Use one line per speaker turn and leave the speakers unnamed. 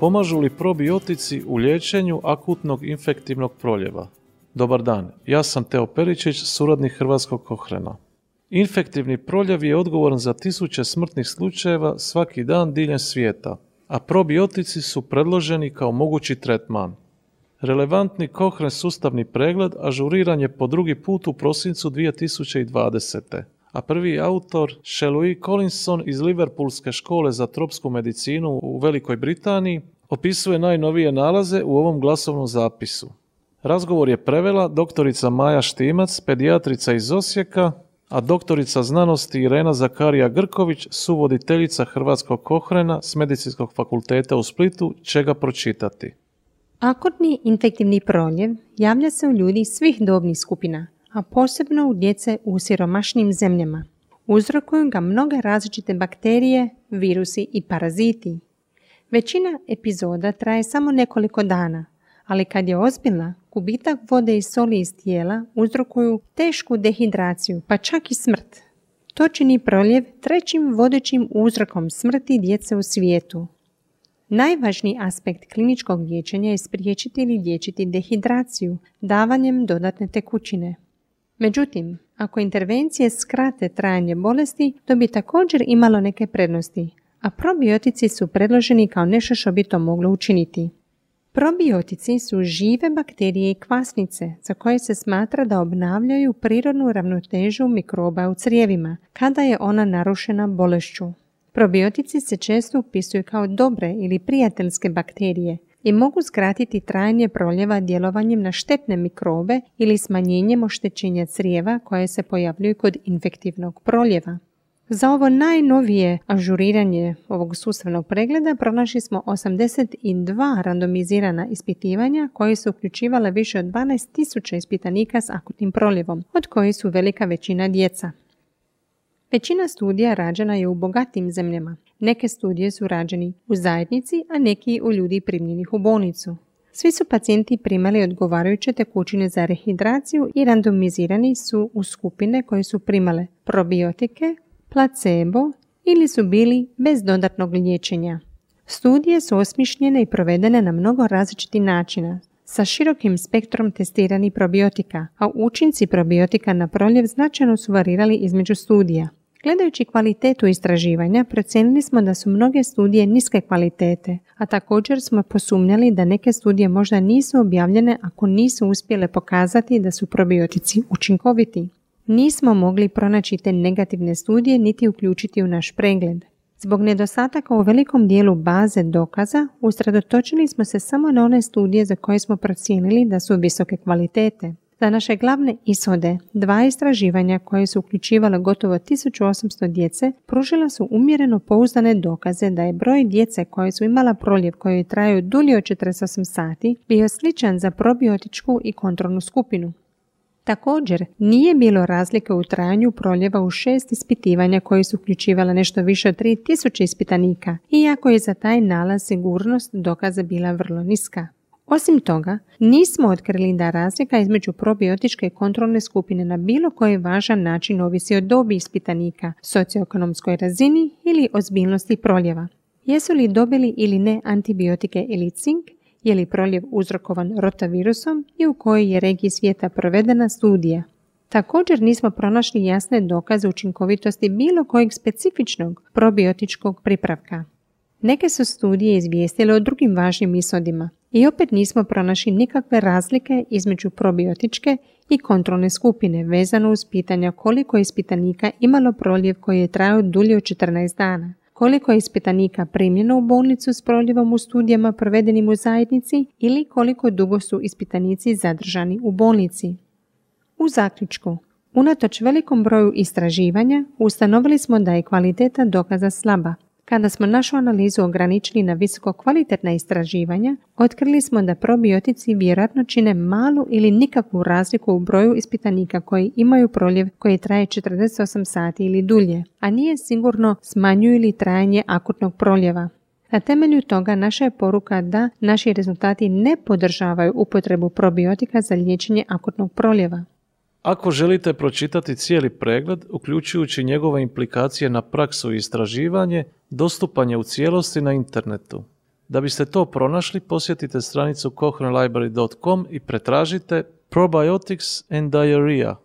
Pomažu li probiotici u liječenju akutnog infektivnog proljeva? Dobar dan, ja sam Teo Peričić, suradnik Hrvatskog kohrena. Infektivni proljev je odgovoran za tisuće smrtnih slučajeva svaki dan diljem svijeta, a probiotici su predloženi kao mogući tretman. Relevantni Kohren sustavni pregled ažuriran je po drugi put u prosincu 2020. A prvi autor, Shelly Collinson iz Liverpoolske škole za tropsku medicinu u Velikoj Britaniji, opisuje najnovije nalaze u ovom glasovnom zapisu. Razgovor je prevela doktorica Maja Štimac, pedijatrica iz Osijeka, a doktorica znanosti Irena Zakarija Grković, suvoditeljica Hrvatskog kohrena s Medicinskog fakulteta u Splitu, će ga pročitati.
Akutni infektivni proljev javlja se u ljudi svih dobnih skupina, a posebno u djece u siromašnim zemljama. Uzrokuju ga mnoge različite bakterije, virusi i paraziti. Većina epizoda traje samo nekoliko dana, ali kad je ozbiljna, gubitak vode i soli iz tijela uzrokuju tešku dehidraciju, pa čak i smrt. To čini proljev trećim vodećim uzrokom smrti djece u svijetu. Najvažniji aspekt kliničkog liječenja je spriječiti ili liječiti dehidraciju davanjem dodatne tekućine. Međutim, ako intervencije skrate trajanje bolesti, to bi također imalo neke prednosti, a probiotici su predloženi kao nešto što bi to moglo učiniti. Probiotici su žive bakterije i kvasnice za koje se smatra da obnavljaju prirodnu ravnotežu mikroba u crijevima kada je ona narušena bolešću. Probiotici se često upisuju kao dobre ili prijateljske bakterije i mogu skratiti trajanje proljeva djelovanjem na štetne mikrobe ili smanjenjem oštećenja crijeva koje se pojavljuju kod infektivnog proljeva. Za ovo najnovije ažuriranje ovog sustavnog pregleda pronašli smo 82 randomizirana ispitivanja koje su uključivala više od 12.000 ispitanika s akutnim proljevom, od kojih su velika većina djeca. Većina studija rađena je u bogatim zemljama. Neke studije su rađeni u zajednici, a neki u ljudi primljenih u bolnicu. Svi su pacijenti primali odgovarajuće tekućine za rehidraciju i randomizirani su u skupine koje su primale probiotike, placebo ili su bili bez dodatnog liječenja. Studije su osmišljene i provedene na mnogo različitih načina, sa širokim spektrom testiranih probiotika, a učinci probiotika na proljev značajno su varirali između studija. Gledajući kvalitetu istraživanja, procijenili smo da su mnoge studije niske kvalitete, a također smo posumnjali da neke studije možda nisu objavljene ako nisu uspjele pokazati da su probiotici učinkoviti. Nismo mogli pronaći te negativne studije niti uključiti u naš pregled. Zbog nedostataka u velikom dijelu baze dokaza, usredotočili smo se samo na one studije za koje smo procijenili da su visoke kvalitete. Za naše glavne ishode, dva istraživanja koje su uključivala gotovo 1800 djece, pružila su umjereno pouzdane dokaze da je broj djece koje su imala proljev koji traju dulje od 48 sati bio sličan za probiotičku i kontrolnu skupinu. Također, nije bilo razlike u trajanju proljeva u šest ispitivanja koje su uključivala nešto više od 3000 ispitanika, iako je za taj nalaz sigurnost dokaza bila vrlo niska. Osim toga, nismo otkrili da razlika između probiotičke kontrolne skupine na bilo koji važan način ovisi o dobi ispitanika, socioekonomskoj razini ili ozbiljnosti proljeva. Jesu li dobili ili ne antibiotike ili cink, je li proljev uzrokovan rotavirusom i u kojoj je regiji svijeta provedena studija. Također nismo pronašli jasne dokaze učinkovitosti bilo kojeg specifičnog probiotičkog pripravka. Neke su studije izvijestile o drugim važnim ishodima i opet nismo pronašli nikakve razlike između probiotičke i kontrolne skupine vezano uz pitanja koliko je ispitanika imalo proljev koji je trajao dulje od 14 dana, koliko je ispitanika primljeno u bolnicu s proljevom u studijama provedenim u zajednici ili koliko dugo su ispitanici zadržani u bolnici. U zaključku, unatoč velikom broju istraživanja, ustanovili smo da je kvaliteta dokaza slaba, kada smo našu analizu ograničili na visoko kvalitetna istraživanja, otkrili smo da probiotici vjerojatno čine malu ili nikakvu razliku u broju ispitanika koji imaju proljev koji traje 48 sati ili dulje, a nije sigurno smanjuju ili trajanje akutnog proljeva. Na temelju toga naša je poruka da naši rezultati ne podržavaju upotrebu probiotika za liječenje akutnog proljeva.
Ako želite pročitati cijeli pregled, uključujući njegove implikacije na praksu i istraživanje, dostupan je u cijelosti na internetu. Da biste to pronašli, posjetite stranicu cochranelibrary.com i pretražite Probiotics and Diarrhea